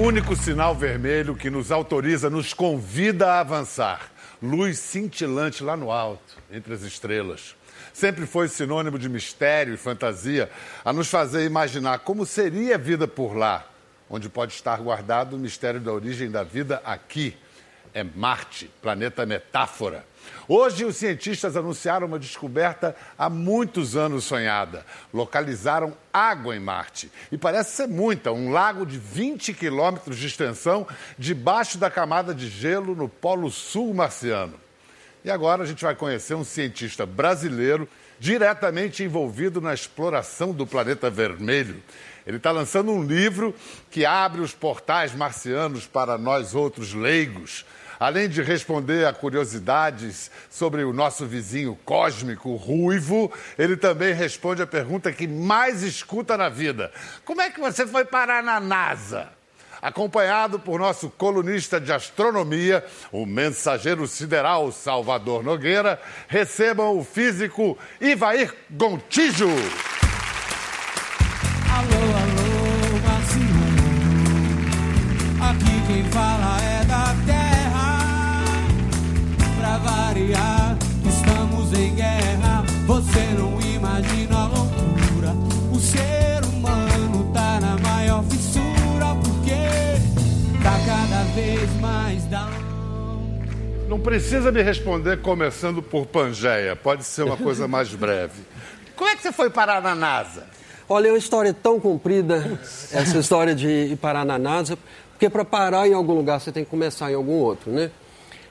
único sinal vermelho que nos autoriza, nos convida a avançar. Luz cintilante lá no alto, entre as estrelas. Sempre foi sinônimo de mistério e fantasia, a nos fazer imaginar como seria a vida por lá, onde pode estar guardado o mistério da origem da vida aqui. É Marte, planeta metáfora. Hoje, os cientistas anunciaram uma descoberta há muitos anos sonhada. Localizaram água em Marte. E parece ser muita um lago de 20 quilômetros de extensão debaixo da camada de gelo no Polo Sul marciano. E agora a gente vai conhecer um cientista brasileiro diretamente envolvido na exploração do planeta vermelho. Ele está lançando um livro que abre os portais marcianos para nós outros leigos. Além de responder a curiosidades sobre o nosso vizinho cósmico ruivo, ele também responde a pergunta que mais escuta na vida: Como é que você foi parar na NASA? Acompanhado por nosso colunista de astronomia, o mensageiro sideral Salvador Nogueira, recebam o físico Ivair Gontijo. Alô, alô, Brasil. Aqui quem fala é Não precisa me responder começando por Pangeia, pode ser uma coisa mais breve. Como é que você foi parar na NASA? Olha, é uma história tão comprida, essa história de ir parar na NASA, porque para parar em algum lugar você tem que começar em algum outro, né?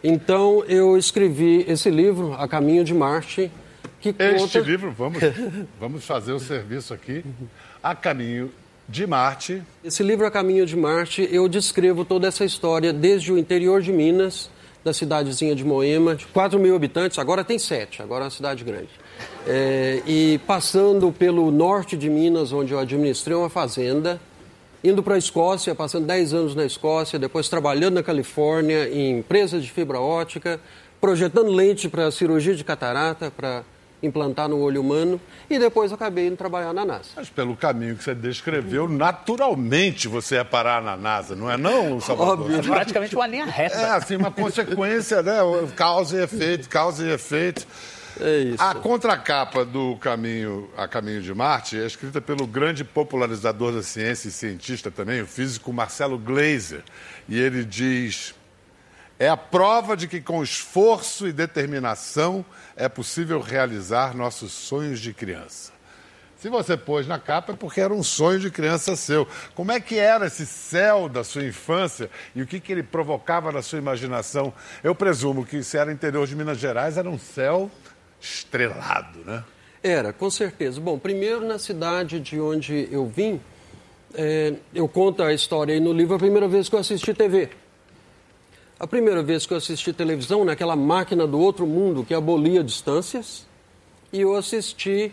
Então eu escrevi esse livro, A Caminho de Marte, que Este conta... livro, vamos, vamos fazer o serviço aqui, a caminho de Marte. Esse livro, A Caminho de Marte, eu descrevo toda essa história desde o interior de Minas, da cidadezinha de Moema, de 4 mil habitantes, agora tem 7, agora é uma cidade grande. É, e passando pelo norte de Minas, onde eu administrei uma fazenda, indo para a Escócia, passando 10 anos na Escócia, depois trabalhando na Califórnia em empresas de fibra ótica, projetando lente para cirurgia de catarata, para implantar no olho humano, e depois acabei indo trabalhar na NASA. Mas pelo caminho que você descreveu, naturalmente você ia parar na NASA, não é não, Salvador? Óbvio. Praticamente uma linha reta. É, assim, uma consequência, né? Causa e efeito, causa e efeito. É isso. A contracapa do Caminho a Caminho de Marte é escrita pelo grande popularizador da ciência e cientista também, o físico Marcelo Gleiser. E ele diz: é a prova de que com esforço e determinação é possível realizar nossos sonhos de criança. Se você pôs na capa é porque era um sonho de criança seu. Como é que era esse céu da sua infância e o que, que ele provocava na sua imaginação? Eu presumo que se era interior de Minas Gerais, era um céu estrelado, né? Era, com certeza. Bom, primeiro na cidade de onde eu vim, é, eu conto a história aí no livro a primeira vez que eu assisti TV. A primeira vez que eu assisti televisão, naquela máquina do outro mundo que abolia distâncias, e eu assisti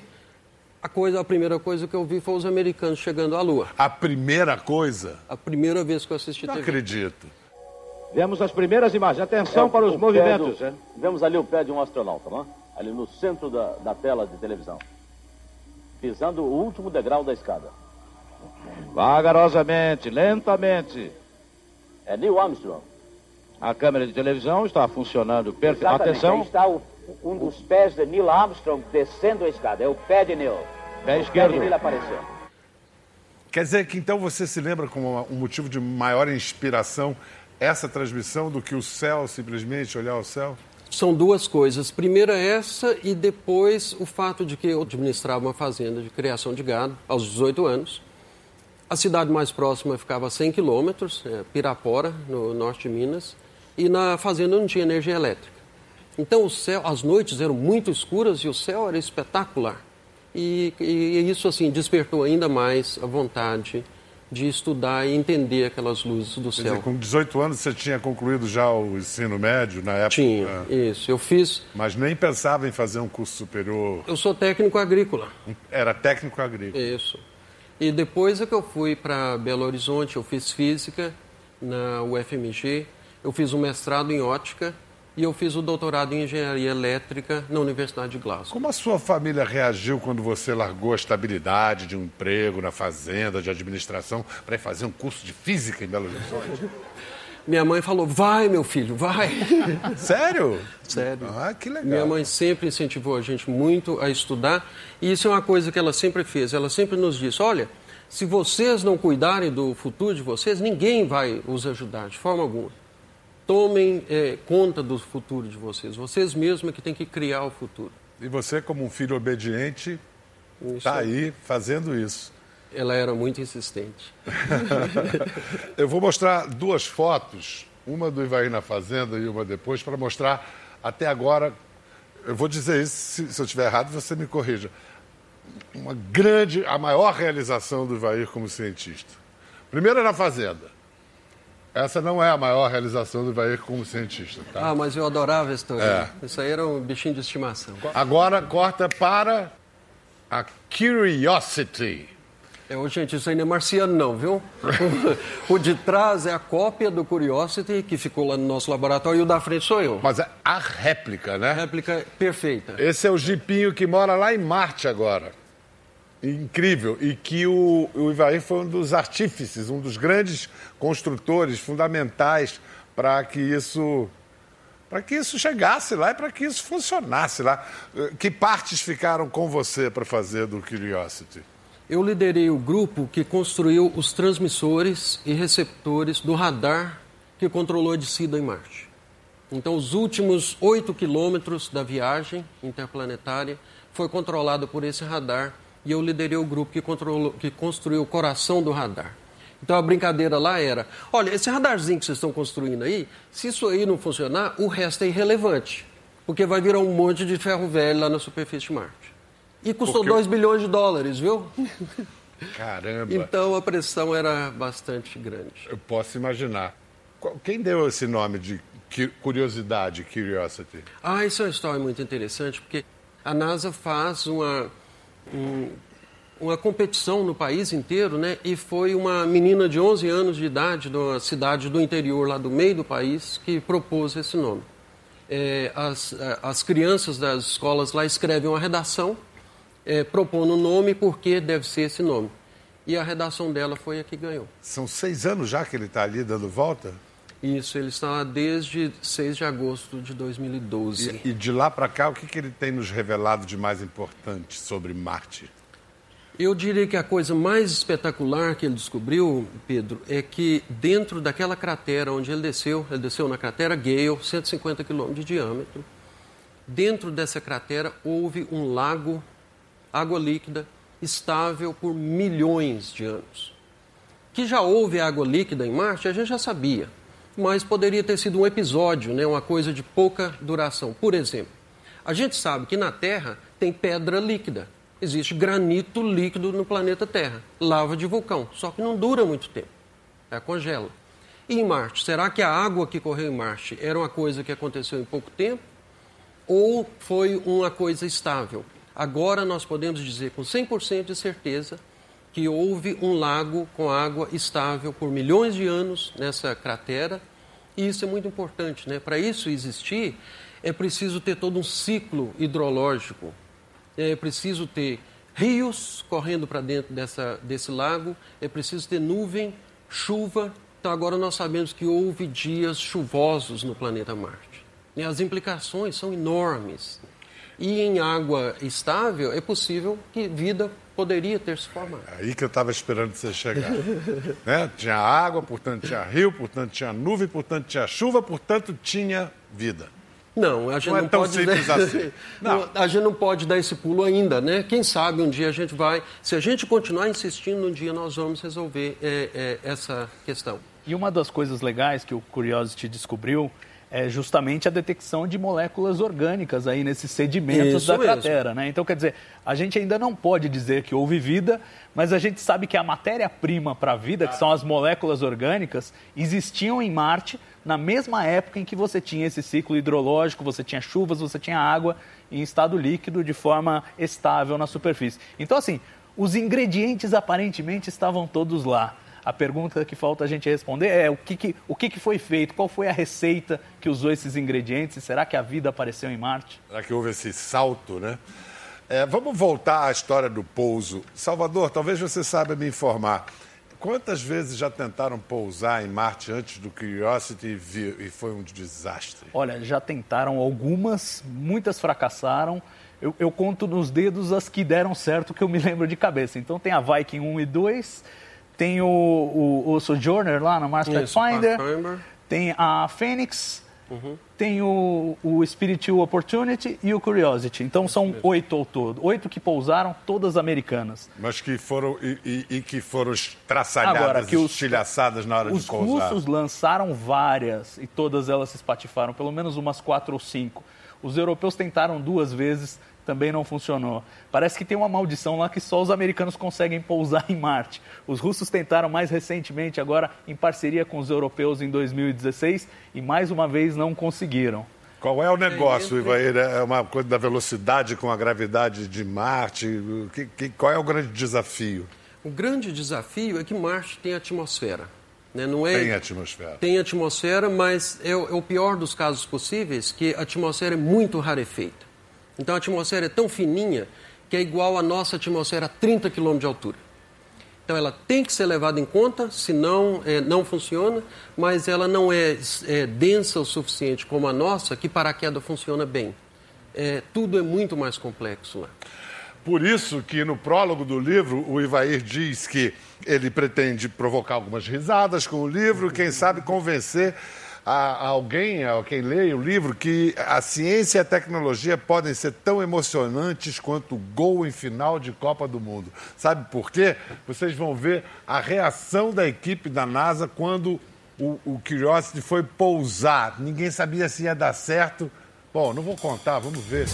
a coisa, a primeira coisa que eu vi foi os americanos chegando à Lua. A primeira coisa, A primeira vez que eu assisti não TV. acredito. Vemos as primeiras imagens. Atenção É, para os movimentos. do- Vemos ali o pé de um astronauta, não é? ali no centro da, da tela de televisão. Pisando o último degrau da escada. Vagarosamente, lentamente. É Neil Armstrong. A câmera de televisão está funcionando perfeitamente. Exatamente. Aí Atenção, está o- um dos pés de Neil Armstrong descendo a escada. É o pé de Neil. pé O pé esquerdo. de Neil apareceu. Quer dizer que então você se lembra como um motivo de maior inspiração essa transmissão do que o céu, simplesmente olhar o céu? São duas coisas. Primeiro é essa e depois o fato de que eu administrava uma fazenda de criação de gado aos 18 anos. A cidade mais próxima ficava a 100 quilômetros, é, Pirapora, no norte de Minas, e na fazenda não tinha energia elétrica. Então o céu, as noites eram muito escuras e o céu era espetacular. E, e isso assim despertou ainda mais a vontade de estudar e entender aquelas luzes do Quer céu. dizer, com 18 anos você tinha concluído já o ensino médio na época? Tinha, É. isso. Eu fiz. Mas nem pensava em fazer um curso superior. Eu sou técnico agrícola. Era técnico agrícola. Isso. E depois é que eu fui para Belo Horizonte, eu fiz física na UFMG, eu fiz um mestrado em ótica e eu fiz o doutorado em engenharia elétrica na Universidade de Glasgow. Como a sua família reagiu quando você largou a estabilidade de um emprego na fazenda, de administração, para ir fazer um curso de física em Belo Horizonte? Minha mãe falou: vai, meu filho, vai. Sério? Sério. Ah, que legal. Minha mãe sempre incentivou a gente muito a estudar e isso é uma coisa que ela sempre fez. Ela sempre nos disse: olha, se vocês não cuidarem do futuro de vocês, ninguém vai os ajudar de forma alguma. Tomem é, conta do futuro de vocês. Vocês mesmos é que têm que criar o futuro. E você, como um filho obediente, está aí fazendo isso. Ela era muito insistente. Eu vou mostrar duas fotos, uma do Ivaí na Fazenda e uma depois, para mostrar até agora. Eu vou dizer isso, se, se eu estiver errado, você me corrija. Uma grande, a maior realização do Ivair como cientista. Primeiro é na Fazenda. Essa não é a maior realização do Ivair como cientista, tá? Ah, mas eu adorava esse torneio. É. Isso aí era um bichinho de estimação. Agora corta para a Curiosity. É, gente, isso aí não é marciano, não, viu? o de trás é a cópia do Curiosity, que ficou lá no nosso laboratório, e o da frente sou eu. Mas é a réplica, né? Réplica perfeita. Esse é o jipinho que mora lá em Marte agora. Incrível. E que o, o Ivair foi um dos artífices, um dos grandes construtores fundamentais para que isso. Para que isso chegasse lá e para que isso funcionasse lá. Eh, Que partes ficaram com você para fazer do Curiosity? Eu liderei o grupo que construiu os transmissores e receptores do radar que controlou a descida em Marte. Então, os últimos oito quilômetros da viagem interplanetária foi controlado por esse radar e eu liderei o grupo que, que construiu o coração do radar. Então, a brincadeira lá era: olha, esse radarzinho que vocês estão construindo aí, se isso aí não funcionar, o resto é irrelevante, porque vai virar um monte de ferro velho lá na superfície de Marte. E custou Porque- 2 bilhões de dólares, viu? Caramba, Então a pressão era bastante grande. eu posso imaginar. Quem deu esse nome de cu- curiosidade, Curiosity? Ah, isso é uma história muito interessante, porque a NASA faz uma, um- uma competição no país inteiro, né? E foi uma menina de 11 anos de idade, de uma cidade do interior, lá do meio do país, que propôs esse nome. É, as, as crianças das escolas lá escrevem uma redação, é, propondo o nome e por que deve ser esse nome. E a redação dela foi a que ganhou. São seis anos já que ele está ali dando volta? Isso, ele está lá desde 6 de agosto de 2012. E, e de lá para cá, o que, que ele tem nos revelado de mais importante sobre Marte? Eu diria que a coisa mais espetacular que ele descobriu, Pedro, é que dentro daquela cratera onde ele desceu, ele desceu na cratera Gale, 150 quilômetros de diâmetro, dentro dessa cratera houve um lago, água líquida, estável por milhões de anos. Que já houve água líquida em Marte, a gente já sabia, mas poderia ter sido um episódio, né, uma coisa de pouca duração. Por exemplo, a gente sabe que na Terra tem pedra líquida. Existe granito líquido no planeta Terra, lava de vulcão, só que não dura muito tempo, ela congela. E em Marte, será que a água que correu em Marte era uma coisa que aconteceu em pouco tempo? ou foi uma coisa estável. Agora nós podemos dizer com 100% de certeza que houve um lago com água estável por milhões de anos nessa cratera, e isso é muito importante, né? Para isso existir, é preciso ter todo um ciclo hidrológico. É preciso ter rios correndo para dentro dessa, desse lago, é preciso ter nuvem, chuva. Então agora nós sabemos que houve dias chuvosos no planeta Marte. E as implicações são enormes. E em água estável é possível que vida poderia ter se formado. Aí que eu estava esperando você chegar. né? Tinha água, portanto tinha rio, portanto tinha nuvem, portanto tinha chuva, portanto tinha vida. Não, a gente Não não, é tão pode simples dar... assim. Não. A gente não pode dar esse pulo ainda, né? Quem sabe um dia a gente vai. Se a gente continuar insistindo, um dia nós vamos resolver é, é, essa questão. E uma das coisas legais que o Curiosity descobriu é justamente a detecção de moléculas orgânicas aí nesses sedimentos Isso da mesmo. cratera, né? Então, quer dizer, a gente ainda não pode dizer que houve vida, mas a gente sabe que a matéria-prima para a vida, que são as moléculas orgânicas, existiam em Marte na mesma época em que você tinha esse ciclo hidrológico, você tinha chuvas, você tinha água em estado líquido de forma estável na superfície. Então, assim, os ingredientes aparentemente estavam todos lá. A pergunta que falta a gente responder é o que, que o que, que foi feito, qual foi a receita que usou esses ingredientes e será que a vida apareceu em Marte? Será que houve esse salto, né? É, vamos voltar à história do pouso. Salvador, talvez você saiba me informar. Quantas vezes já tentaram pousar em Marte antes do Curiosity e, e foi um desastre? Olha, já tentaram algumas, muitas fracassaram. Eu, eu conto nos dedos as que deram certo que eu me lembro de cabeça. Então tem a Viking 1 e 2, tem o, o, o Sojourner lá na Mars Isso, Pathfinder, Pathfinder. tem a Phoenix, tem o, o Spiritual Opportunity e o Curiosity. Então são oito ao todo. Oito que pousaram, todas americanas. Mas que foram e, e- e que foram estraçalhadas, Agora, que os- estilhaçadas na hora Os de pousar. russos lançaram várias e todas elas se espatifaram, pelo menos umas quatro ou cinco. Os europeus tentaram duas vezes, também não funcionou. Parece que tem uma maldição lá que só os americanos conseguem pousar em Marte. Os russos tentaram mais recentemente, agora em parceria com os europeus em 2016 e mais uma vez não conseguiram. Qual é o negócio, Ivair? É uma coisa da velocidade com a gravidade de Marte? Que- que- qual é o grande desafio? O grande desafio é que Marte tem atmosfera. Né? Não é, Tem atmosfera. Tem atmosfera, mas é o, é o pior dos casos possíveis, que a atmosfera é muito rarefeita. Então a atmosfera é tão fininha que é igual à nossa atmosfera a 30 km de altura. Então ela tem que ser levada em conta, senão é, não funciona, mas ela não é, é, densa o suficiente como a nossa, que para a queda funciona bem. É, tudo é muito mais complexo lá. Por isso que no prólogo do livro o Ivair diz que ele pretende provocar algumas risadas com o livro, quem sabe convencer a, alguém, a quem leia o livro, que a ciência e a tecnologia podem ser tão emocionantes quanto o gol em final de Copa do Mundo. Sabe por quê? Vocês vão ver a reação da equipe da NASA quando o, o Curiosity foi pousar. Ninguém sabia se ia dar certo. Bom, não vou contar, vamos ver.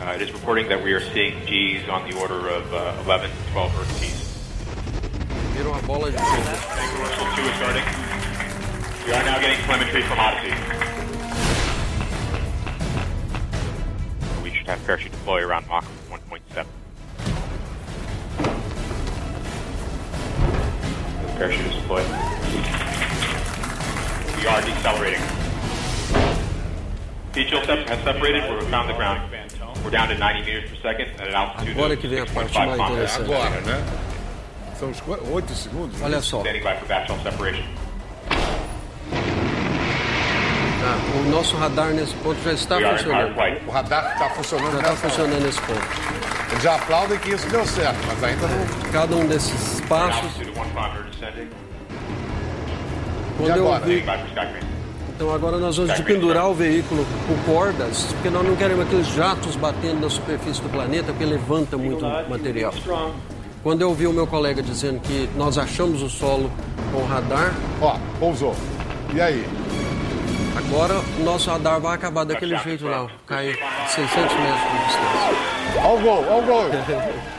Uh, it is reporting that we are seeing G's on the order of uh, 11 to 12 Earth Gs. A bola de fogo. Commercial 2 is starting. We are now getting telemetry from Odyssey. We should have parachute deploy around Mach 1.7. Parachute is deployed. We are decelerating. Shield has separated. We're found the ground. Agora of que vem a 6.5 parte mais interessante. Agora, né? São os qu- oito segundos? Olha só, Standing by for batch separation. ah, o nosso radar nesse ponto já está funcionando. O radar está funcionando. Já está funcionando nesse ponto. Eles já aplaudem que isso deu certo, mas ainda não. Cada um desses At an passos, altitude of 1 kilometer descending. quando eu agora? Então agora nós vamos pendurar o veículo com cordas, porque nós não queremos aqueles jatos batendo na superfície do planeta, porque levanta muito material. Quando eu vi o meu colega dizendo que nós achamos o solo com o radar, Ó, pousou. E aí? agora o nosso radar vai acabar daquele jeito lá, cai 600 metros de distância. Ó o gol, ó o gol.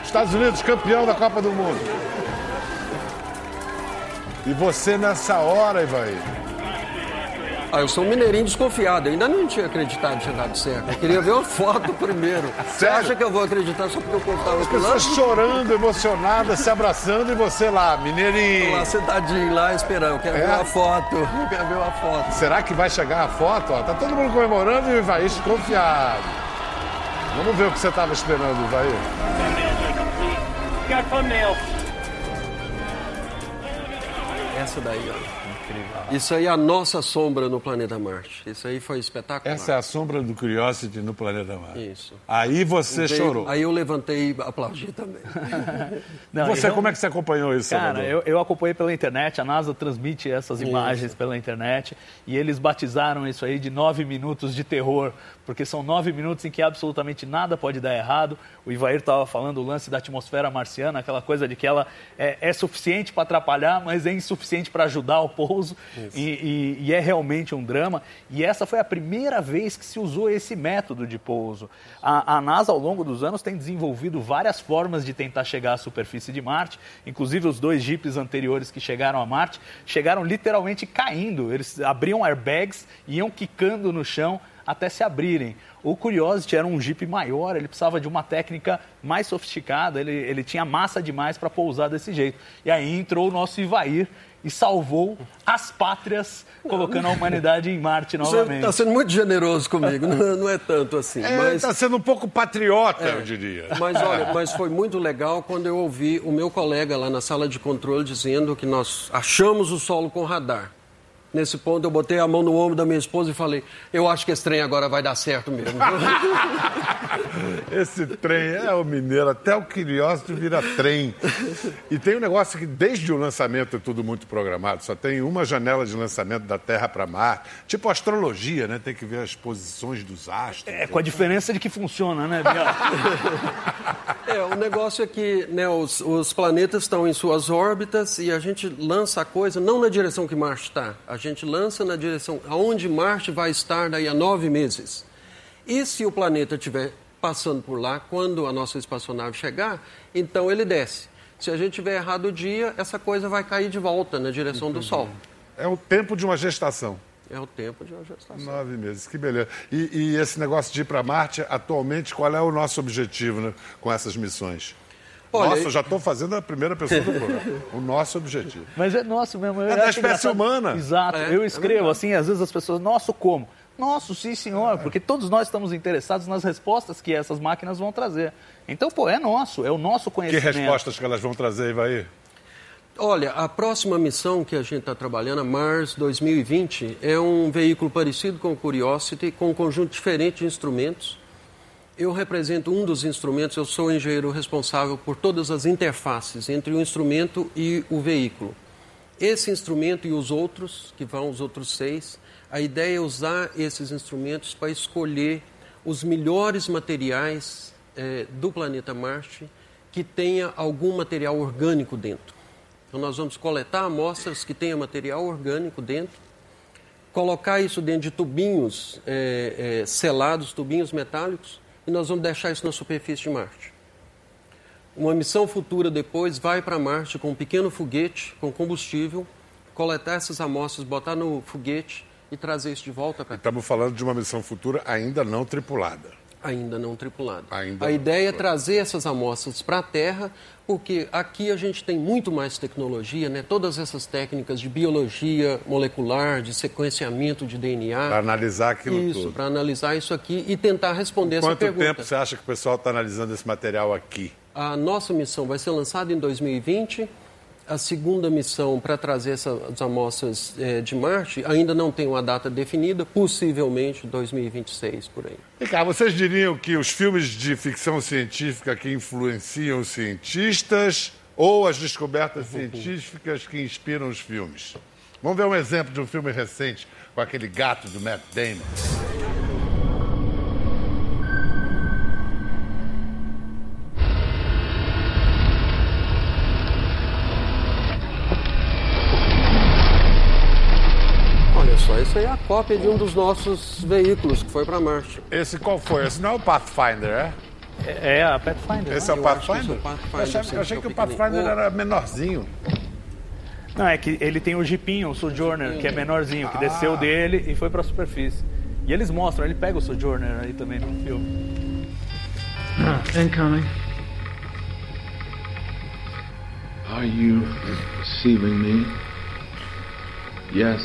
Estados Unidos campeão da Copa do Mundo. E você nessa hora, Ivaí? Ah, eu sou um mineirinho desconfiado, eu ainda não tinha acreditado que tinha dado certo. Eu queria ver uma foto primeiro. Você Sério? acha que eu vou acreditar só porque eu contava lá? Pessoas chorando, emocionadas, se abraçando e você lá, mineirinho. lá sentadinho lá esperando, eu quero É? ver uma foto, eu quero ver uma foto. Será que vai chegar a foto? Ó, tá todo mundo comemorando e o Ivaí desconfiado. Vamos ver o que você estava esperando, Ivaí. Essa daí, ó. Isso aí é a nossa sombra no planeta Marte. Isso aí foi espetacular. Essa é a sombra do Curiosity no planeta Marte. Isso. Aí você Veio- chorou. Aí eu levantei e aplaudi também. Não, você, eu- como é que você acompanhou isso, Cara, eu, eu acompanhei pela internet, a NASA transmite essas imagens pela internet e eles batizaram isso aí de nove minutos de terror, porque são nove minutos em que absolutamente nada pode dar errado. O Ivair estava falando o lance da atmosfera marciana, aquela coisa de que ela é, é suficiente para atrapalhar, mas é insuficiente para ajudar o pouso. e, e, e, é realmente um drama. E essa foi a primeira vez que se usou esse método de pouso. A, a NASA, ao longo dos anos, tem desenvolvido várias formas de tentar chegar à superfície de Marte, inclusive os dois jipes anteriores que chegaram a Marte chegaram literalmente caindo. Eles abriam airbags, iam quicando no chão até se abrirem. O Curiosity era um Jeep maior, ele precisava de uma técnica mais sofisticada, ele, ele tinha massa demais para pousar desse jeito. E aí entrou o nosso Ivair e salvou as pátrias, colocando a humanidade em Marte novamente. Você está sendo muito generoso comigo, não, não é tanto assim. Está é, mas... Tá sendo um pouco patriota, é, eu diria. Mas olha, mas foi muito legal quando eu ouvi o meu colega lá na sala de controle dizendo que nós achamos o solo com radar. Nesse ponto, eu botei a mão no ombro da minha esposa e falei: Eu acho que esse trem agora vai dar certo mesmo. esse trem é o mineiro, até o Curiosity vira trem. E tem um negócio que, desde o lançamento, é tudo muito programado. Só tem uma janela de lançamento da Terra para Marte. Tipo astrologia, né? Tem que ver as posições dos astros. É, com a diferença de que funciona, né, Biel? é, o negócio é que né, os, os planetas estão em suas órbitas e a gente lança a coisa não na direção que Marte está gente lança na direção aonde Marte vai estar daí a nove meses. E se o planeta estiver passando por lá, quando a nossa espaçonave chegar, então ele desce. Se a gente tiver errado o dia, essa coisa vai cair de volta na direção Entendi. do Sol. É o tempo de uma gestação. É o tempo de uma gestação. Nove meses, que beleza. E, e esse negócio de ir para Marte, atualmente, qual é o nosso objetivo né, com essas missões? Olha, Nossa, eu já estou fazendo a primeira pessoa do programa. o nosso objetivo. Mas é nosso mesmo. é da espécie engraçado. humana. Exato. É, eu é escrevo é assim, às vezes as pessoas, nosso como? Nosso, sim, senhor, porque todos nós estamos interessados nas respostas que essas máquinas vão trazer. Então, pô, é nosso, é o nosso conhecimento. Que respostas que elas vão trazer, Ivaí? Olha, a próxima missão que a gente está trabalhando, a Mars 2020, é um veículo parecido com o Curiosity, com um conjunto diferente de instrumentos eu represento um dos instrumentos, eu sou o engenheiro responsável por todas as interfaces entre o instrumento e o veículo. Esse instrumento e os outros, que vão os outros seis, a ideia é usar esses instrumentos para escolher os melhores materiais é, do planeta Marte que tenha algum material orgânico dentro. Então, nós vamos coletar amostras que tenha material orgânico dentro, colocar isso dentro de tubinhos é, é, selados, tubinhos metálicos, e nós vamos deixar isso na superfície de Marte. Uma missão futura depois vai para Marte com um pequeno foguete com combustível, coletar essas amostras, botar no foguete e trazer isso de volta para cá. Estamos falando de uma missão futura ainda não tripulada ainda não tripulado. Ainda a não ideia é trazer essas amostras para a Terra, porque aqui a gente tem muito mais tecnologia, né? todas essas técnicas de biologia molecular, de sequenciamento de DNA. Para analisar aquilo isso, tudo. para analisar isso aqui e tentar responder essa pergunta. Quanto tempo você acha que o pessoal está analisando esse material aqui? A nossa missão vai ser lançada em 2020 a segunda missão para trazer essas amostras é, de Marte ainda não tem uma data definida, possivelmente 2026 por aí. E cá, vocês diriam que os filmes de ficção científica que influenciam os cientistas ou as descobertas científicas que inspiram os filmes? Vamos ver um exemplo de um filme recente com aquele gato do Matt Damon. Cópia de um dos nossos veículos que foi para Marte. Esse qual foi? Esse não é o Pathfinder, é? É, é a Pathfinder. Esse é o Pathfinder? É o Pathfinder? Eu achei, eu achei que o Pathfinder era menorzinho. Não, é que ele tem o Jeepinho, o Sojourner, que é menorzinho, que ah. desceu dele e foi para a superfície. E eles mostram, ele pega o Sojourner aí também no filme. incoming. Are you deceiving me? Yes.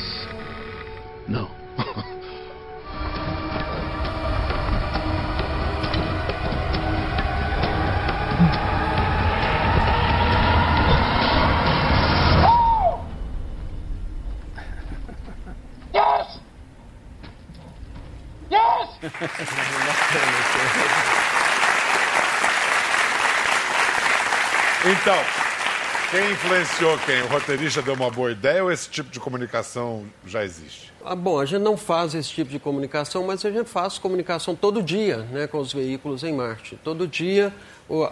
No. Então, Quem influenciou quem? O roteirista deu uma boa ideia ou esse tipo de comunicação já existe? Ah, bom, a gente não faz esse tipo de comunicação, mas a gente faz comunicação todo dia né, com os veículos em Marte. Todo dia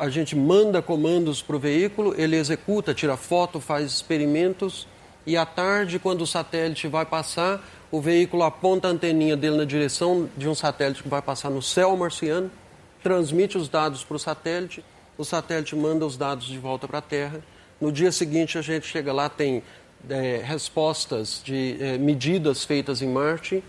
a gente manda comandos para o veículo, ele executa, tira foto, faz experimentos e à tarde, quando o satélite vai passar, o veículo aponta a anteninha dele na direção de um satélite que vai passar no céu marciano, transmite os dados para o satélite, o satélite manda os dados de volta para a Terra. No dia seguinte, a gente chega lá, tem é, respostas de é, medidas feitas em Marte,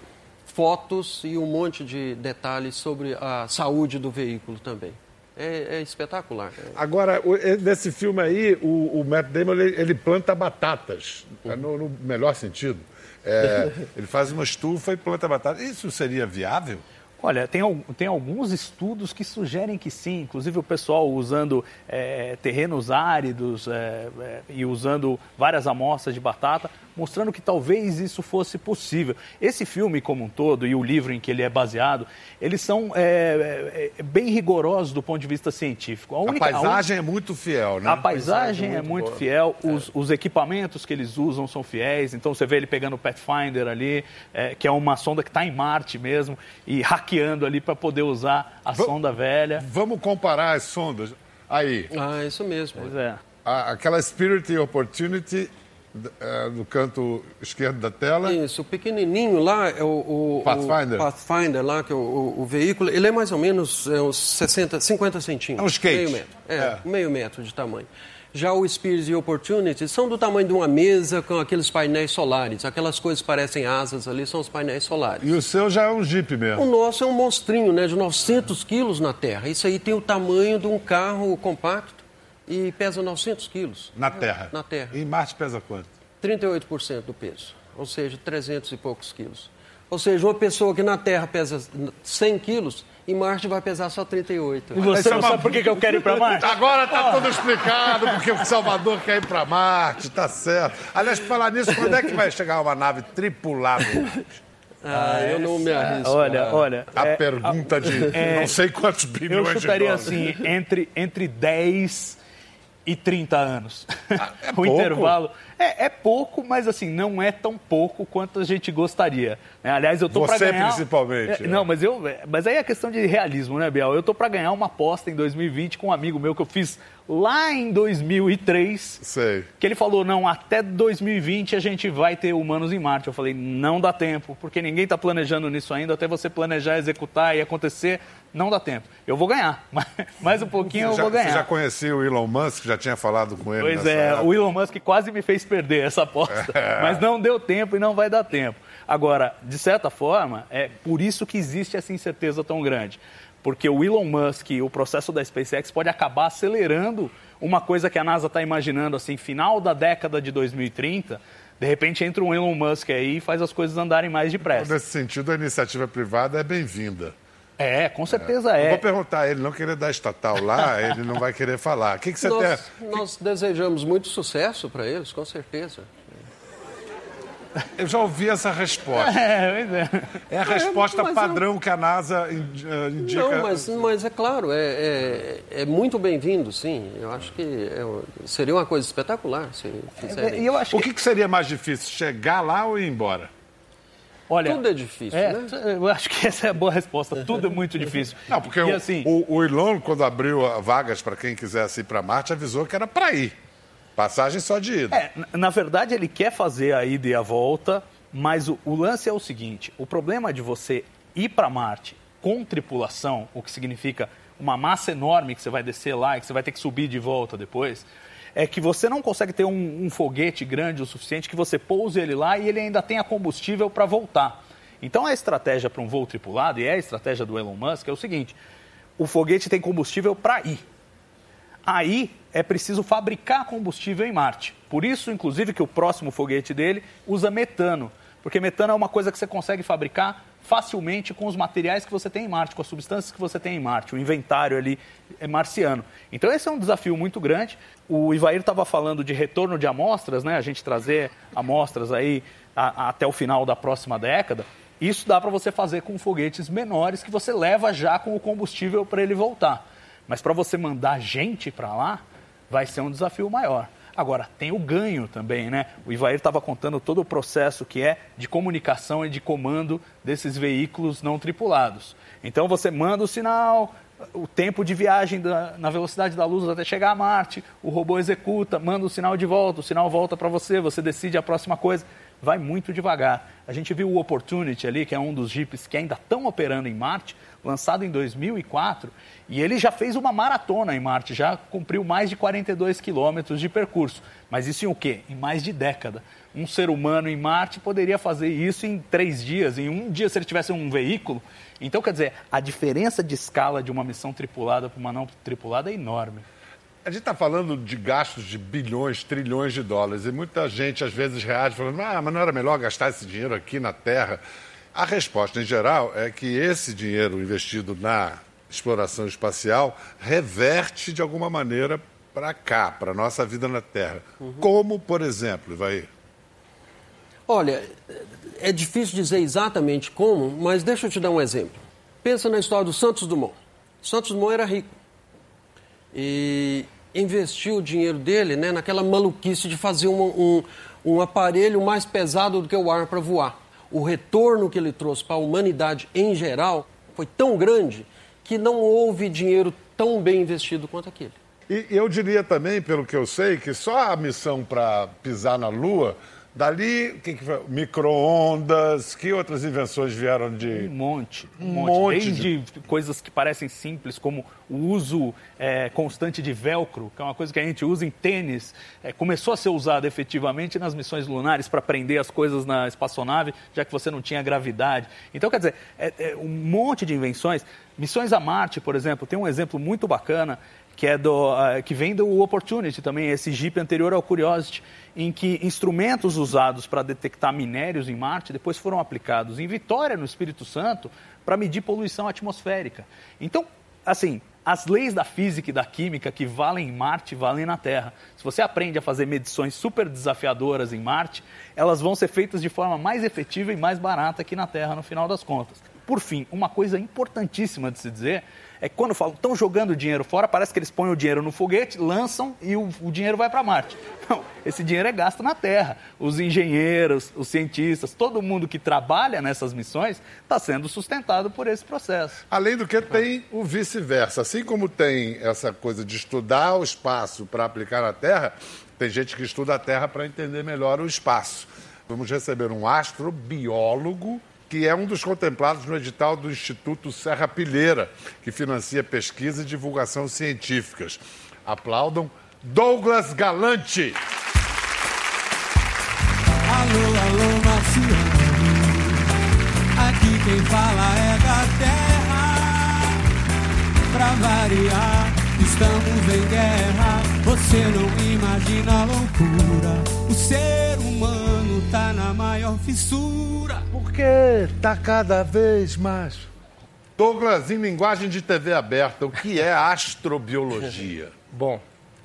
fotos e um monte de detalhes sobre a saúde do veículo também. É, é espetacular. Agora, e- nesse filme aí, o, o Matt Damon ele, ele planta batatas, é no, no melhor sentido. É, ele faz uma estufa e planta batata. Isso seria viável? Olha, tem, tem alguns estudos que sugerem que sim, inclusive o pessoal usando eh, terrenos áridos eh, e usando várias amostras de batata, mostrando que talvez isso fosse possível. Esse filme como um todo e o livro em que ele é baseado, eles são eh, eh, bem rigorosos do ponto de vista científico. A única- a paisagem é muito fiel, né? a paisagem é muito boa. fiel, os, os equipamentos que eles usam são fiéis. Então você vê ele pegando o Pathfinder ali, é, que é uma sonda que está em Marte mesmo, e hackeando ali para poder usar a sonda velha. Vamos comparar as sondas. Aí, Ah, isso mesmo. Pois é. a- aquela Spirit e Opportunity d- é, no canto esquerdo da tela. Isso, o pequenininho lá é o, o- Pathfinder. o Pathfinder lá, que é o, o- o veículo, ele é mais ou menos é, uns 60, 50 centímetros. É um skate. Meio metro. É, É. meio metro de tamanho. Já o Spirit e Opportunity são do tamanho de uma mesa com aqueles painéis solares. Aquelas coisas que parecem asas ali são os painéis solares. E o seu já é um Jeep O mesmo. nosso é um monstrinho, né, de 900 quilos na Terra. Isso aí tem o tamanho de um carro compacto e pesa 900 quilos. Na Terra. Na Terra. E em Marte pesa quanto? 38% do peso, ou seja, 300 e poucos quilos. Ou seja, uma pessoa que na Terra pesa 100 quilos, em Marte vai pesar só 38. E você é não sabe por que eu quero ir para Marte? Agora tá tudo explicado, porque o Salvador quer ir para Marte, tá certo. Aliás, por falar nisso, quando é que vai chegar uma nave tripulada? Ah, eu não me arrisco. Olha, Ah. olha. A é, pergunta de não sei quantos Eu bilhões de chutaria dólares. assim, entre, entre 10 e 30 anos. é o pouco? intervalo. É, é pouco, mas assim, não é tão pouco quanto a gente gostaria. né? Aliás, eu tô para Você, ganhar... principalmente, É, né? Não, mas, eu, mas aí é questão de realismo, né, Biel? Eu tô para ganhar uma aposta em 2020 com um amigo meu que eu fiz lá em 2003. Sei. Que ele falou, não, até 2020 a gente vai ter humanos em Marte. Eu falei, não dá tempo, porque ninguém está planejando nisso ainda, até você planejar, executar e acontecer, não dá tempo. Eu vou ganhar, mas mais um pouquinho eu já, vou ganhar. Você já conhecia o Elon Musk? Já tinha falado com ele Pois é, época? o Elon Musk quase me fez perder essa aposta, mas não deu tempo e não vai dar tempo. Agora, de certa forma, é por isso que existe essa incerteza tão grande. Porque o Elon Musk e o processo da SpaceX pode acabar acelerando uma coisa que a NASA está imaginando, assim, final da década de 2030, de repente entra um Elon Musk aí e faz as coisas andarem mais depressa. Nesse sentido, a iniciativa privada é bem-vinda. É, com certeza Eu é. Vou perguntar a ele, não querer dar estatal lá, ele não vai querer falar. O que, que você Nós, tem? nós desejamos muito sucesso para eles, com certeza. Eu já ouvi essa resposta. É, é. É a resposta mas eu- padrão que a NASA eh, indica. Não, mas, mas é claro, é, é, é muito bem-vindo, sim. Eu acho que é- seria uma coisa espetacular se fizerem. Eu acho O que, que, que seria mais difícil, chegar lá ou ir embora? Olha, Tudo é difícil, é, né? eu acho que essa é a boa resposta. Tudo é muito difícil. Não, porque e o, assim, o, o Elon, quando abriu a- vagas para quem quisesse ir para Marte, avisou que era para ir. Passagem só de ida. É, na- na verdade, ele quer fazer a ida e a volta, mas o, o lance é o seguinte: o problema de você ir para Marte com tripulação, o que significa uma massa enorme que você vai descer lá e que você vai ter que subir de volta depois, é que você não consegue ter um, um foguete grande o suficiente que você pouse ele lá e ele ainda tenha combustível para voltar. Então a estratégia para um voo tripulado, e é a estratégia do Elon Musk, é o seguinte: o foguete tem combustível para ir. Aí é preciso fabricar combustível em Marte. Por isso, inclusive, que o próximo foguete dele usa metano. Porque metano é uma coisa que você consegue fabricar facilmente com os materiais que você tem em Marte, com as substâncias que você tem em Marte, o inventário ali é marciano. Então esse é um desafio muito grande. O Ivair estava falando de retorno de amostras, né? A gente trazer amostras aí a- a- até o final da próxima década. Isso dá para você fazer com foguetes menores que você leva já com o combustível para ele voltar. Mas para você mandar gente para lá, vai ser um desafio maior. Agora, tem o ganho também, né? O Ivair estava contando todo o processo que é de comunicação e de comando desses veículos não tripulados. Então você manda o sinal, o tempo de viagem da- na velocidade da luz até chegar a Marte, o robô executa, manda o sinal de volta, o sinal volta para você, você decide a próxima coisa. Vai muito devagar. A gente viu o Opportunity ali, que é um dos jipes que ainda estão operando em Marte, lançado em 2004, e ele já fez uma maratona em Marte, já cumpriu mais de 42 quilômetros de percurso. Mas isso em o quê? Em mais de década. Um ser humano em Marte poderia fazer isso em três dias, em um dia se ele tivesse um veículo. Então, quer dizer, a diferença de escala de uma missão tripulada para uma não tripulada é enorme. A gente está falando de gastos de bilhões, trilhões de dólares e muita gente às vezes reage falando: ah, mas não era melhor gastar esse dinheiro aqui na Terra? A resposta, em geral, é que esse dinheiro investido na exploração espacial reverte de alguma maneira para cá, para a nossa vida na Terra. Como, por exemplo, vai. Olha, é difícil dizer exatamente como, mas deixa eu te dar um exemplo. Pensa na história do Santos Dumont. Santos Dumont era rico e investiu o dinheiro dele né, naquela maluquice de fazer um, um, um aparelho mais pesado do que o ar para voar. O retorno que ele trouxe para a humanidade em geral foi tão grande que não houve dinheiro tão bem investido quanto aquele. E eu diria também, pelo que eu sei, que só a missão para pisar na Lua, dali, o que, que foi? Micro-ondas, que outras invenções vieram Um de. monte, um Um monte. monte Desde coisas que parecem simples, como o uso é, constante de velcro, que é uma coisa que a gente usa em tênis, é, começou a ser usado efetivamente nas missões lunares para prender as coisas na espaçonave, já que você não tinha gravidade. Então, quer dizer, é, é um monte de invenções. Missões a Marte, por exemplo, tem um exemplo muito bacana que é do ah, que vem do Opportunity também, esse Jeep anterior ao Curiosity, em que instrumentos usados para detectar minérios em Marte depois foram aplicados em Vitória, no Espírito Santo, para medir poluição atmosférica. Então, assim, as leis da física e da química que valem em Marte valem na Terra. Se você aprende a fazer medições super desafiadoras em Marte, elas vão ser feitas de forma mais efetiva e mais barata aqui na Terra, no final das contas. Por fim, uma coisa importantíssima de se dizer é que quando falam estão jogando dinheiro fora, parece que eles põem o dinheiro no foguete, lançam e o, o dinheiro vai para Marte. Não, esse dinheiro é gasto na Terra. Os engenheiros, os cientistas, todo mundo que trabalha nessas missões está sendo sustentado por esse processo. Além do que, tem o vice-versa. Assim como tem essa coisa de estudar o espaço para aplicar na Terra, tem gente que estuda a Terra para entender melhor o espaço. Vamos receber um astrobiólogo que é um dos contemplados no edital do Instituto Serra Pilheira, que financia pesquisa e divulgação científicas. Aplaudam Douglas Galante. Alô, alô, Marciano. Aqui quem fala é da terra. Pra variar, estamos em guerra. Você não imagina a loucura. O ser humano tá na maior fissura. Porque está cada vez mais. Douglas, em linguagem de TV aberta, o que é astrobiologia? Bom,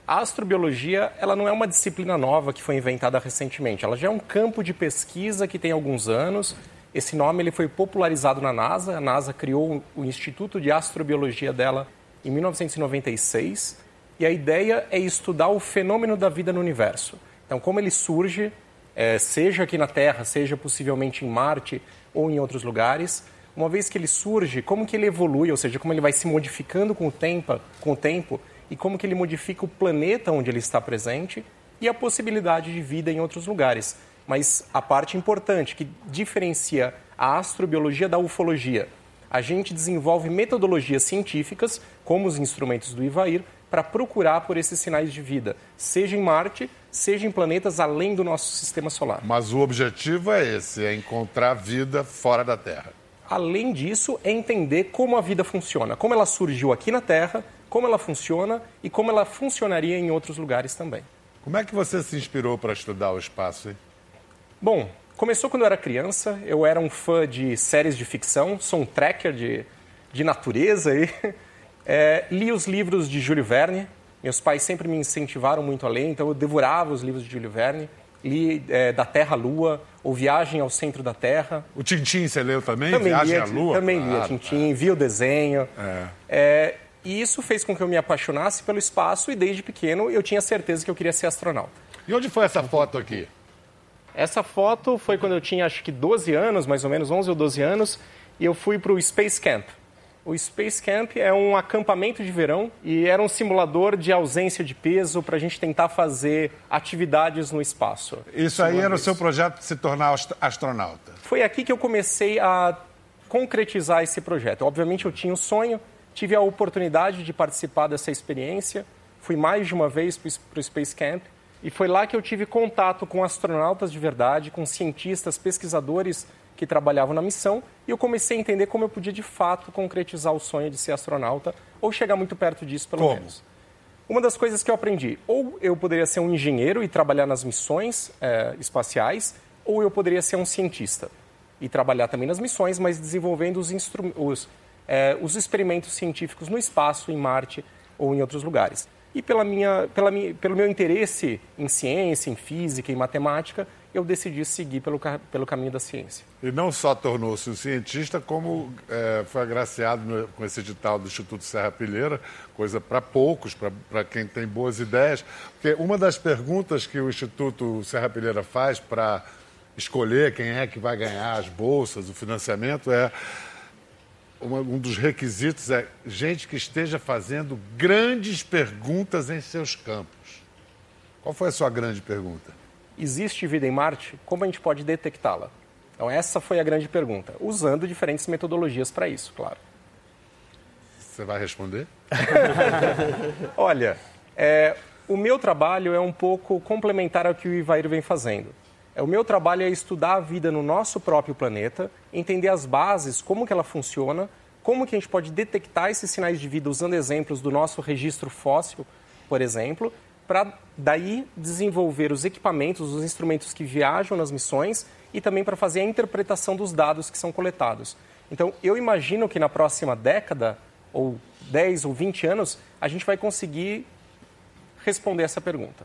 a astrobiologia ela não é uma disciplina nova que foi inventada recentemente. Ela já é um campo de pesquisa que tem alguns anos. Esse nome ele foi popularizado na NASA. A NASA criou o Instituto de Astrobiologia dela em 1996. E a ideia é estudar o fenômeno da vida no universo. Então, como ele surge, eh, seja aqui na Terra, seja possivelmente em Marte ou em outros lugares. Uma vez que ele surge, como que ele evolui, ou seja, como ele vai se modificando com o tempo, com o tempo e como que ele modifica o planeta onde ele está presente e a possibilidade de vida em outros lugares. Mas a parte importante que diferencia a astrobiologia da ufologia, a gente desenvolve metodologias científicas, como os instrumentos do Ivair, para procurar por esses sinais de vida, seja em Marte, seja em planetas além do nosso sistema solar. Mas o objetivo é esse, é encontrar vida fora da Terra. Além disso, é entender como a vida funciona, como ela surgiu aqui na Terra, como ela funciona e como ela funcionaria em outros lugares também. Como é que você se inspirou para estudar o espaço? Hein? Bom, começou quando eu era criança, eu era um fã de séries de ficção, sou um tracker de, de natureza e é, li os livros de Júlio Verne. Meus pais sempre me incentivaram muito a ler, então eu devorava os livros de Júlio Verne. Li é, Da Terra à Lua, ou Viagem ao Centro da Terra. O Tintim você leu também? Também Viagem lia, à Lua? Também lia Claro, Tintim, vi o desenho. É. É, e isso fez com que eu me apaixonasse pelo espaço e desde pequeno eu tinha certeza que eu queria ser astronauta. E onde foi essa foto aqui? Essa foto foi quando eu tinha acho que 12 anos, mais ou menos 11 ou 12 anos, e eu fui para o Space Camp. O Space Camp é um acampamento de verão e era um simulador de ausência de peso para a gente tentar fazer atividades no espaço. Isso aí era o seu projeto de se tornar ast- astronauta. Foi aqui que eu comecei a concretizar esse projeto. Obviamente eu tinha o sonho, tive a oportunidade de participar dessa experiência, fui mais de uma vez para o Space Camp e foi lá que eu tive contato com astronautas de verdade, com cientistas, pesquisadores que trabalhavam na missão e eu comecei a entender como eu podia de fato concretizar o sonho de ser astronauta ou chegar muito perto disso pelo Como? menos. Uma das coisas que eu aprendi, ou eu poderia ser um engenheiro e trabalhar nas missões eh, espaciais, ou eu poderia ser um cientista e trabalhar também nas missões, mas desenvolvendo os, os, eh, os experimentos científicos no espaço, em Marte ou em outros lugares. E pela minha, pela minha, pelo meu interesse em ciência, em física, em matemática, eu decidi seguir pelo, pelo caminho da ciência. E não só tornou-se um cientista, como eh, foi agraciado no- com esse edital do Instituto Serra Pilheira, coisa para poucos, para quem tem boas ideias. Porque uma das perguntas que o Instituto Serra Pilheira faz para escolher quem é que vai ganhar as bolsas, o financiamento, é um dos requisitos é gente que esteja fazendo grandes perguntas em seus campos. Qual foi a sua grande pergunta? Existe vida em Marte, como a gente pode detectá-la? Então, essa foi a grande pergunta, usando diferentes metodologias para isso, claro. Você vai responder? Olha, é, o meu trabalho é um pouco complementar ao que o Ivair vem fazendo. É, o meu trabalho é estudar a vida no nosso próprio planeta, entender as bases, como que ela funciona, como que a gente pode detectar esses sinais de vida usando exemplos do nosso registro fóssil, por exemplo, para daí desenvolver os equipamentos, os instrumentos que viajam nas missões e também para fazer a interpretação dos dados que são coletados. Então, eu imagino que na próxima década, ou 10 ou 20 anos, a gente vai conseguir responder essa pergunta.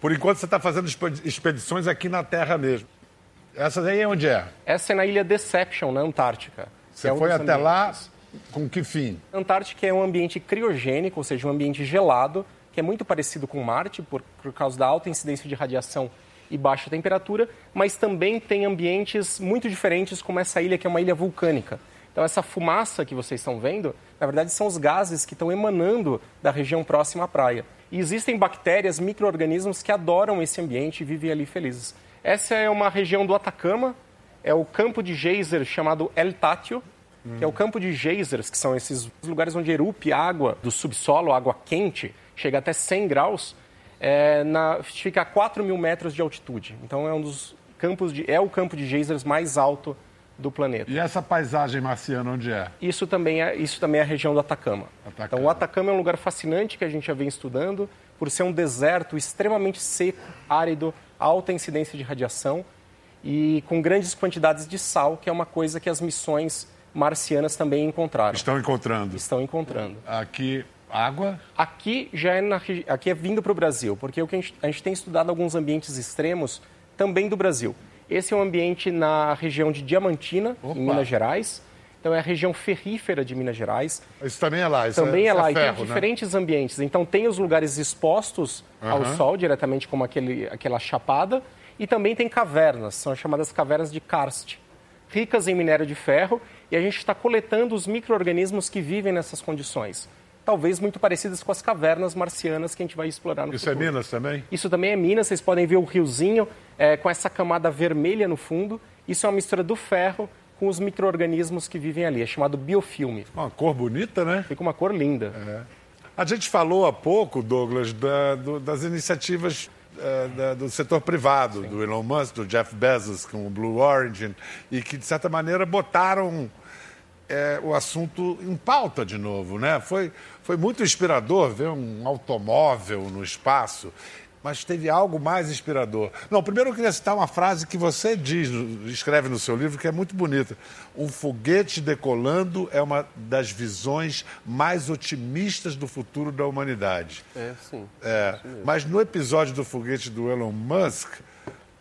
Por enquanto você está fazendo expe- expedições aqui na Terra mesmo. Essa daí é onde é? Essa é na ilha Deception, na Antártica. Você é um foi até lá ambientes. com que fim? A Antártica é um ambiente criogênico, ou seja, um ambiente gelado, que é muito parecido com Marte, por, por causa da alta incidência de radiação e baixa temperatura, mas também tem ambientes muito diferentes, como essa ilha, que é uma ilha vulcânica. Então, essa fumaça que vocês estão vendo, na verdade, são os gases que estão emanando da região próxima à praia. E existem bactérias, micro-organismos que adoram esse ambiente e vivem ali felizes. Essa é uma região do Atacama, é o campo de geyser chamado El Tátil, que é o campo de geysers, que são esses lugares onde erupe água do subsolo, água quente, chega até 100 graus, é, na, fica a 4 mil metros de altitude. Então é um dos campos de, é o campo de geysers mais alto do planeta. E essa paisagem marciana onde é? Isso também é, isso também é a região do Atacama. Atacama. Então, o Atacama é um lugar fascinante que a gente já vem estudando, por ser um deserto extremamente seco, árido, alta incidência de radiação e com grandes quantidades de sal, que é uma coisa que as missões marcianas também encontraram. Estão encontrando. Estão encontrando. Aqui, água. Aqui já é, na, aqui é vindo para o Brasil, porque o que a gente, a gente tem estudado alguns ambientes extremos também do Brasil. Esse é um ambiente na região de Diamantina, Opa. em Minas Gerais. Então é a região ferrífera de Minas Gerais. Isso também é lá. Isso Também é, isso lá, e ferro, tem né? diferentes ambientes. Então tem os lugares expostos ao Aham. sol, diretamente como aquele, aquela chapada, e também tem cavernas, são as chamadas cavernas de karst, ricas em minério de ferro, e a gente está coletando os micro-organismos que vivem nessas condições. Talvez muito parecidas com as cavernas marcianas que a gente vai explorar no Isso é futuro. Minas também? Isso também é Minas, vocês podem ver o riozinho é, com essa camada vermelha no fundo. Isso é uma mistura do ferro com os micro-organismos que vivem ali, é chamado biofilme. Uma cor bonita, né? Fica uma cor linda. A gente falou há pouco, Douglas, da- do- das iniciativas da- do setor privado, do Elon Musk, do Jeff Bezos com o Blue Origin, e que, de certa maneira, botaram eh, o assunto em pauta de novo. Né? Foi, foi muito inspirador ver um automóvel no espaço. Mas teve algo mais inspirador. Não, primeiro eu queria citar uma frase que você diz, escreve no seu livro, que é muito bonita. Um foguete decolando é uma das visões mais otimistas do futuro da humanidade. É, sim. É, mas no episódio do foguete do Elon Musk,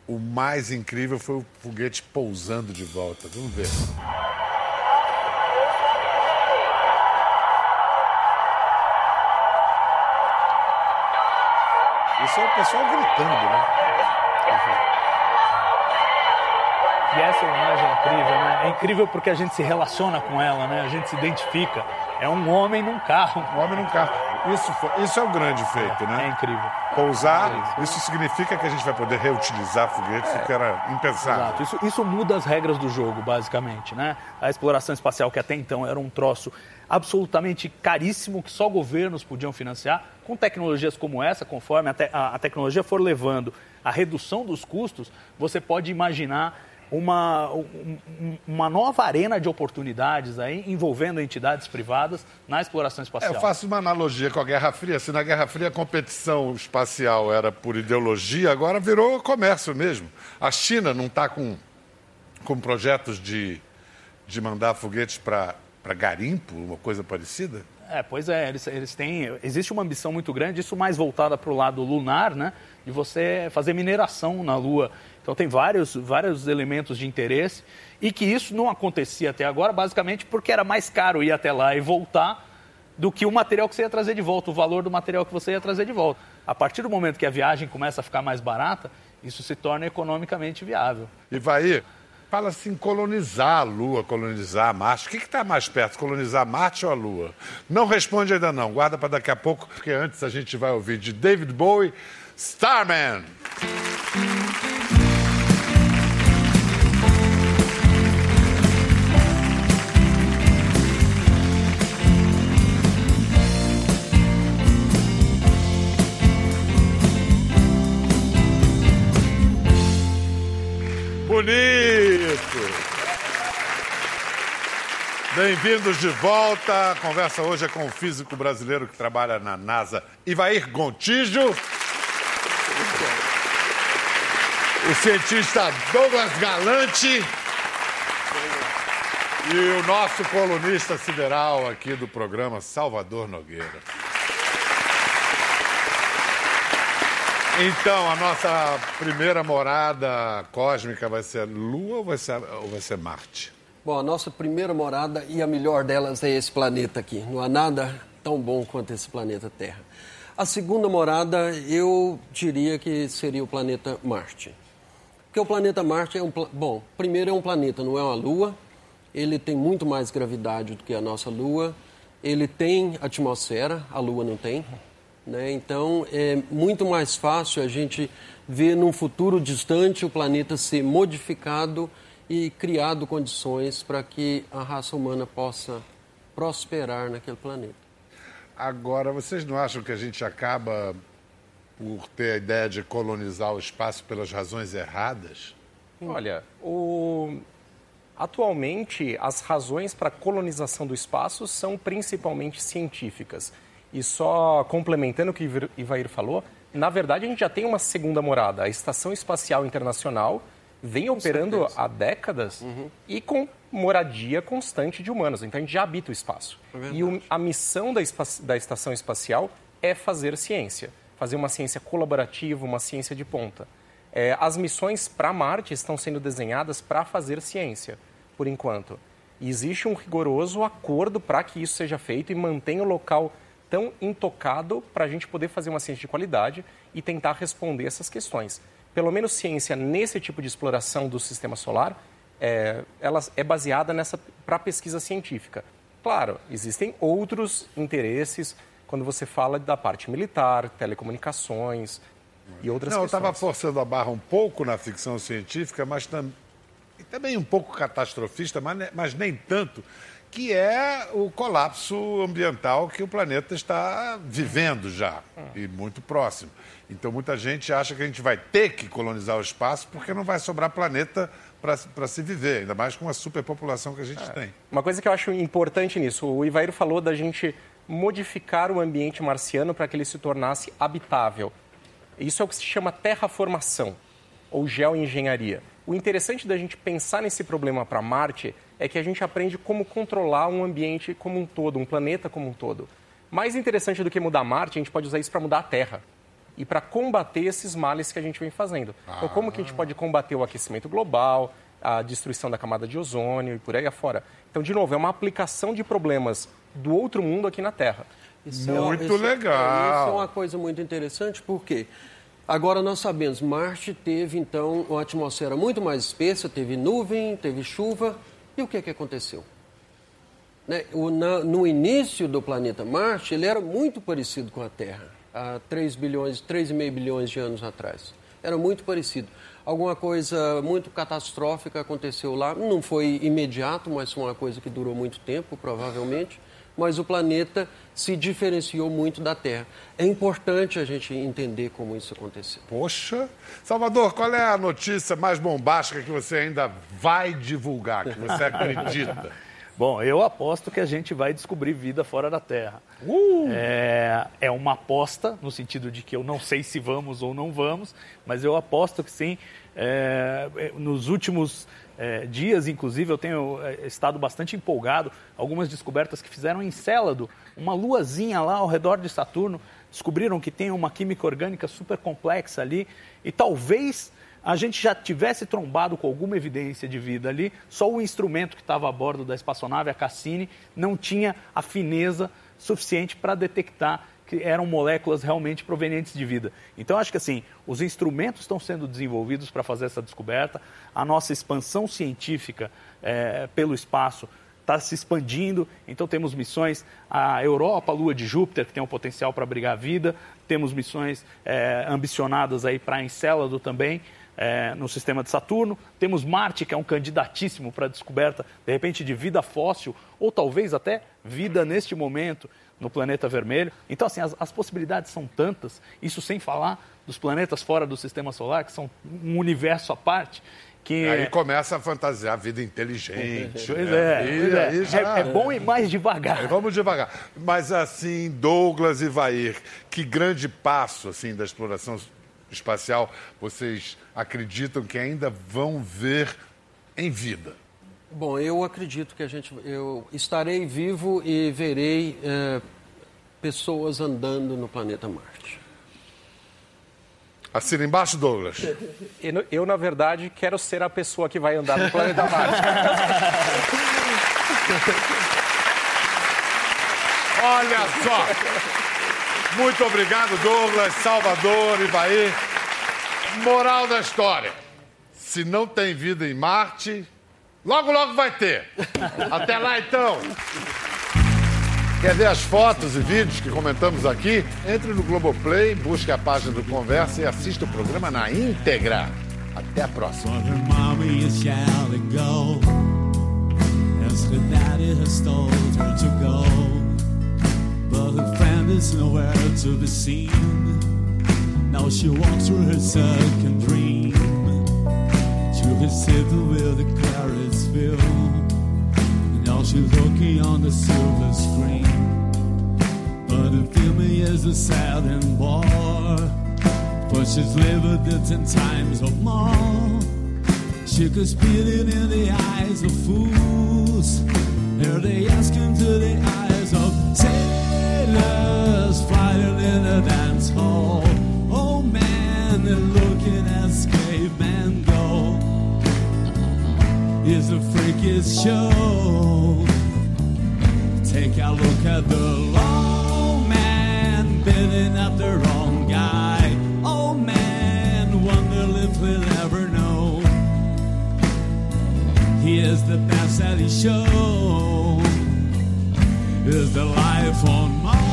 o mais incrível foi o foguete pousando de volta. Vamos ver. Isso é o pessoal gritando, né? E essa imagem é incrível, né? É incrível porque a gente se relaciona com ela, né? A gente se identifica. É um homem num carro. Um homem num carro. Isso, foi- isso é o grande feito, É né? incrível. Pousar, isso significa que a gente vai poder reutilizar foguetes, o que era impensável. Exato. Isso, isso muda as regras do jogo, basicamente, né? A exploração espacial, que até então era um troço absolutamente caríssimo, que só governos podiam financiar, com tecnologias como essa, conforme a, te- a- a tecnologia for levando a redução dos custos, você pode imaginar uma, um- um- uma nova arena de oportunidades aí, envolvendo entidades privadas na exploração É, espacial. eu faço uma analogia com a Guerra Fria. Se na Guerra Fria a competição espacial era por ideologia, agora virou comércio mesmo. A China não está com, com projetos de, de mandar foguetes para garimpo, uma coisa parecida? É, pois é, eles, eles têm. Existe uma ambição muito grande, isso mais voltada para o lado lunar, né? De você fazer mineração na Lua. Então tem vários, vários elementos de interesse e que isso não acontecia até agora, basicamente porque era mais caro ir até lá e voltar do que o material que você ia trazer de volta, o valor do material que você ia trazer de volta. A partir do momento que a viagem começa a ficar mais barata, isso se torna economicamente viável. E vai, fala assim, colonizar a Lua, colonizar Marte. O que está mais perto, colonizar Marte ou a Lua? Não responde ainda não, guarda para daqui a pouco, porque antes a gente vai ouvir de David Bowie, Starman. Bem-vindos de volta. A conversa hoje é com o físico brasileiro que trabalha na NASA, Ivair Gontijo. O cientista Douglas Galante. E o nosso colunista sideral aqui do programa, Salvador Nogueira. Então, a nossa primeira morada cósmica vai ser Lua ou vai ser, ou vai ser Marte? Bom, a nossa primeira morada e a melhor delas é esse planeta aqui. Não há nada tão bom quanto esse planeta Terra. A segunda morada, eu diria que seria o planeta Marte. Porque o planeta Marte é um. Bom, primeiro é um planeta, não é uma lua. Ele tem muito mais gravidade do que a nossa lua. Ele tem atmosfera, a lua não tem. Né? Então, é muito mais fácil a gente ver num futuro distante o planeta ser modificado e criado condições para que a raça humana possa prosperar naquele planeta. Agora, vocês não acham que a gente acaba por ter a ideia de colonizar o espaço pelas razões erradas? Olha, o... atualmente as razões para a colonização do espaço são principalmente científicas. E só complementando o que o Ivair falou, na verdade a gente já tem uma segunda morada. A Estação Espacial Internacional vem operando certeza. há décadas e com moradia constante de humanos. Então a gente já habita o espaço. e o- a missão da, da Estação Espacial é fazer ciência. Fazer uma ciência colaborativa, uma ciência de ponta. É, as missões para Marte estão sendo desenhadas para fazer ciência, por enquanto. E existe um rigoroso acordo para que isso seja feito e mantenha o local tão intocado para a gente poder fazer uma ciência de qualidade e tentar responder essas questões. Pelo menos ciência nesse tipo de exploração do sistema solar, é, ela é baseada nessa para pesquisa científica. Claro, existem outros interesses quando você fala da parte militar, telecomunicações e outras não, eu questões. estava forçando a barra um pouco na ficção científica, mas tam- também um pouco catastrofista, mas, mas nem tanto, que é o colapso ambiental que o planeta está vivendo já, e muito próximo. Então, muita gente acha que a gente vai ter que colonizar o espaço porque não vai sobrar planeta para se viver, ainda mais com a superpopulação que a gente tem. Uma coisa que eu acho importante nisso, o Ivair falou da gente modificar o ambiente marciano para que ele se tornasse habitável. Isso é o que se chama terraformação ou geoengenharia. O interessante da gente pensar nesse problema para Marte é que a gente aprende como controlar um ambiente como um todo, um planeta como um todo. Mais interessante do que mudar Marte, a gente pode usar isso para mudar a Terra e para combater esses males que a gente vem fazendo. Então, como que a gente pode combater o aquecimento global, a destruição da camada de ozônio e por aí afora? Então, de novo, é uma aplicação de problemas do outro mundo aqui na Terra. Isso Muito isso- legal. é, Isso é uma coisa muito interessante, porque Agora nós sabemos, Marte teve então uma atmosfera muito mais espessa, teve nuvem, teve chuva. E o que, é que aconteceu? Né, o, na, no início do planeta Marte, ele era muito parecido com a Terra, há 3 bilhões, 3,5 bilhões de anos atrás. Era muito parecido. Alguma coisa muito catastrófica aconteceu lá, não foi imediato, mas foi uma coisa que durou muito tempo, provavelmente mas o planeta se diferenciou muito da Terra. É importante a gente entender como isso aconteceu. Poxa! Salvador, qual é a notícia mais bombástica que você ainda vai divulgar, que você acredita? Bom, eu aposto que a gente vai descobrir vida fora da Terra. Uh! É, é uma aposta, no sentido de que eu não sei se vamos ou não vamos, mas eu aposto que sim. É, é nos últimos é, dias, inclusive, eu tenho é, estado bastante empolgado. Algumas descobertas que fizeram em Célado, uma luazinha lá ao redor de Saturno, descobriram que tem uma química orgânica super complexa ali e talvez a gente já tivesse trombado com alguma evidência de vida ali, só o instrumento que estava a bordo da espaçonave, a Cassini, não tinha a fineza suficiente para detectar que eram moléculas realmente provenientes de vida. Então, acho que assim, os instrumentos estão sendo desenvolvidos para fazer essa descoberta, a nossa expansão científica é, pelo espaço está se expandindo, então temos missões. A Europa, a Lua de Júpiter, que tem um potencial para abrigar a vida, temos missões é, ambicionadas aí para Encélado também, é, no sistema de Saturno. Temos Marte, que é um candidatíssimo para a descoberta, de repente, de vida fóssil, ou talvez até vida neste momento no planeta vermelho. Então, assim, as, as, possibilidades são tantas, isso sem falar dos planetas fora do sistema solar, que são um universo à parte. Que... Aí começa a fantasiar a vida inteligente. Pois né? é, pois é. Já... é, é. bom ir mais devagar. Vamos devagar. Mas assim, Douglas e Vair, que grande passo assim da exploração espacial vocês acreditam que ainda vão ver em vida? Bom, eu acredito que a gente, eu estarei vivo e verei é, pessoas andando no planeta Marte. Assina embaixo, Douglas. Eu, eu, na verdade, quero ser a pessoa que vai andar no planeta Marte. Olha só! Muito obrigado, Douglas, Salvador, Ivaí. Moral da história: se não tem vida em Marte, Logo, logo vai ter. Até lá, então. Quer ver as fotos e vídeos que comentamos aqui? Entre no Globoplay, busque a página do Conversa e assista o programa na íntegra. Até a próxima. The carrots fill. Now she's looking on the silver screen. But the film is a sad and bar. But she's lived it ten times or more. She could spit it in the eyes of fools. Here they ask into the eyes of sailors fighting in a dance hall. Oh man, they're looking as cavemen is the freakish show. Take a look at the low man bidding up the wrong guy. Oh man, wonder if we'll ever know. He is the best that he shows. Is the life on my